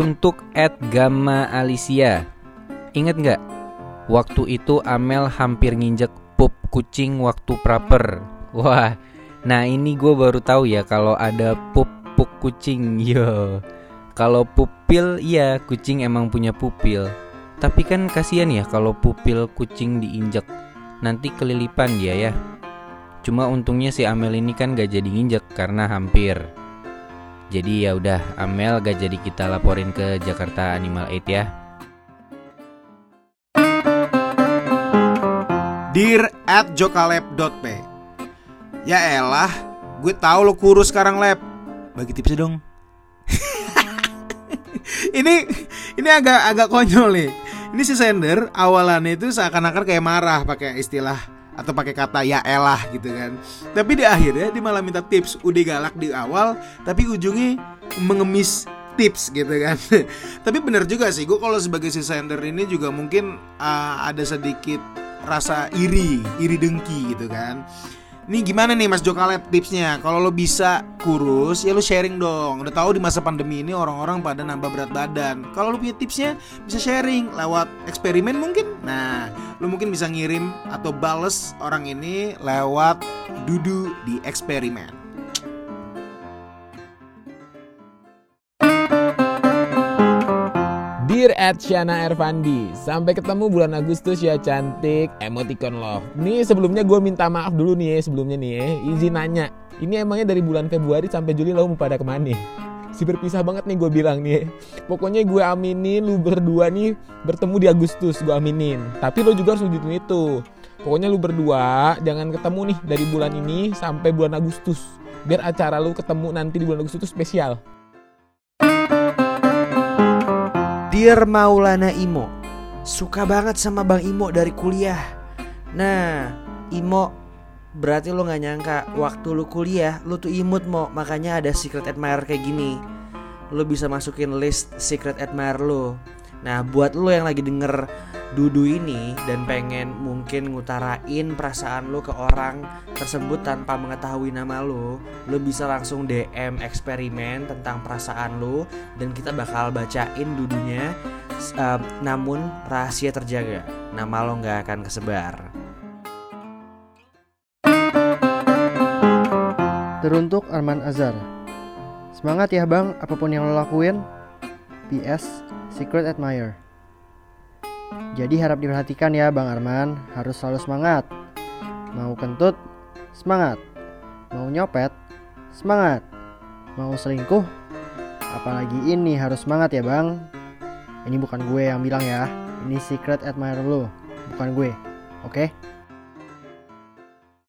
Untuk Ed Gamma Alicia Ingat nggak? Waktu itu Amel hampir nginjek pup kucing waktu praper. Wah, nah ini gue baru tahu ya kalau ada pup pup kucing. Yo. Kalau pupil, iya kucing emang punya pupil. Tapi kan kasihan ya kalau pupil kucing diinjek. Nanti kelilipan dia ya. Cuma untungnya si Amel ini kan gak jadi nginjek karena hampir jadi ya udah Amel gak jadi kita laporin ke Jakarta Animal Aid ya. Dear at jokalab.p Ya elah, gue tahu lo kurus sekarang lab. Bagi tipsnya dong. ini ini agak agak konyol nih. Ini si sender awalannya itu seakan-akan kayak marah pakai istilah atau pakai kata ya elah gitu kan. Tapi di akhirnya dia malah minta tips, udah galak di awal tapi ujungnya mengemis tips gitu kan. tapi bener juga sih, gue kalau sebagai si sender ini juga mungkin uh, ada sedikit rasa iri, iri dengki gitu kan. Ini gimana nih Mas Jokalep tipsnya? Kalau lo bisa kurus, ya lo sharing dong. Udah tahu di masa pandemi ini orang-orang pada nambah berat badan. Kalau lo punya tipsnya, bisa sharing lewat eksperimen mungkin. Nah, lo mungkin bisa ngirim atau bales orang ini lewat dudu di eksperimen. Dear at Shana Ervandi. Sampai ketemu bulan Agustus ya cantik. Emoticon love. Nih sebelumnya gue minta maaf dulu nih ya Sebelumnya nih ya Izin nanya. Ini emangnya dari bulan Februari sampai Juli lo mau pada ke mana? Si berpisah banget nih gue bilang nih Pokoknya gue aminin lu berdua nih Bertemu di Agustus gue aminin. Tapi lo juga harus wujudin itu. Pokoknya lu berdua Jangan ketemu nih dari bulan ini Sampai bulan Agustus. Biar acara lu ketemu nanti di bulan Agustus itu spesial Dear Maulana Imo Suka banget sama Bang Imo dari kuliah. Nah Imo Berarti lo gak nyangka Waktu lu kuliah Lu tuh imut mo. Makanya ada secret admirer kayak gini. Lo bisa masukin list secret admirer lo Nah buat lo yang lagi denger Dudu ini Dan pengen mungkin ngutarain perasaan lo ke orang tersebut tanpa mengetahui nama lo Lo bisa langsung DM eksperimen tentang perasaan lo Dan kita bakal bacain dudunya um, Namun rahasia terjaga. Nama lo nggak akan kesebar. Teruntuk Arman Azhar. Semangat ya bang, apa pun yang lo lakuin PS, Secret Admirer. Jadi harap diperhatikan ya Bang Arman, harus selalu semangat. Mau kentut, semangat. Mau nyopet, semangat. Mau selingkuh, apalagi ini harus semangat ya Bang. Ini bukan gue yang bilang ya, ini Secret Admirer lo, bukan gue, oke?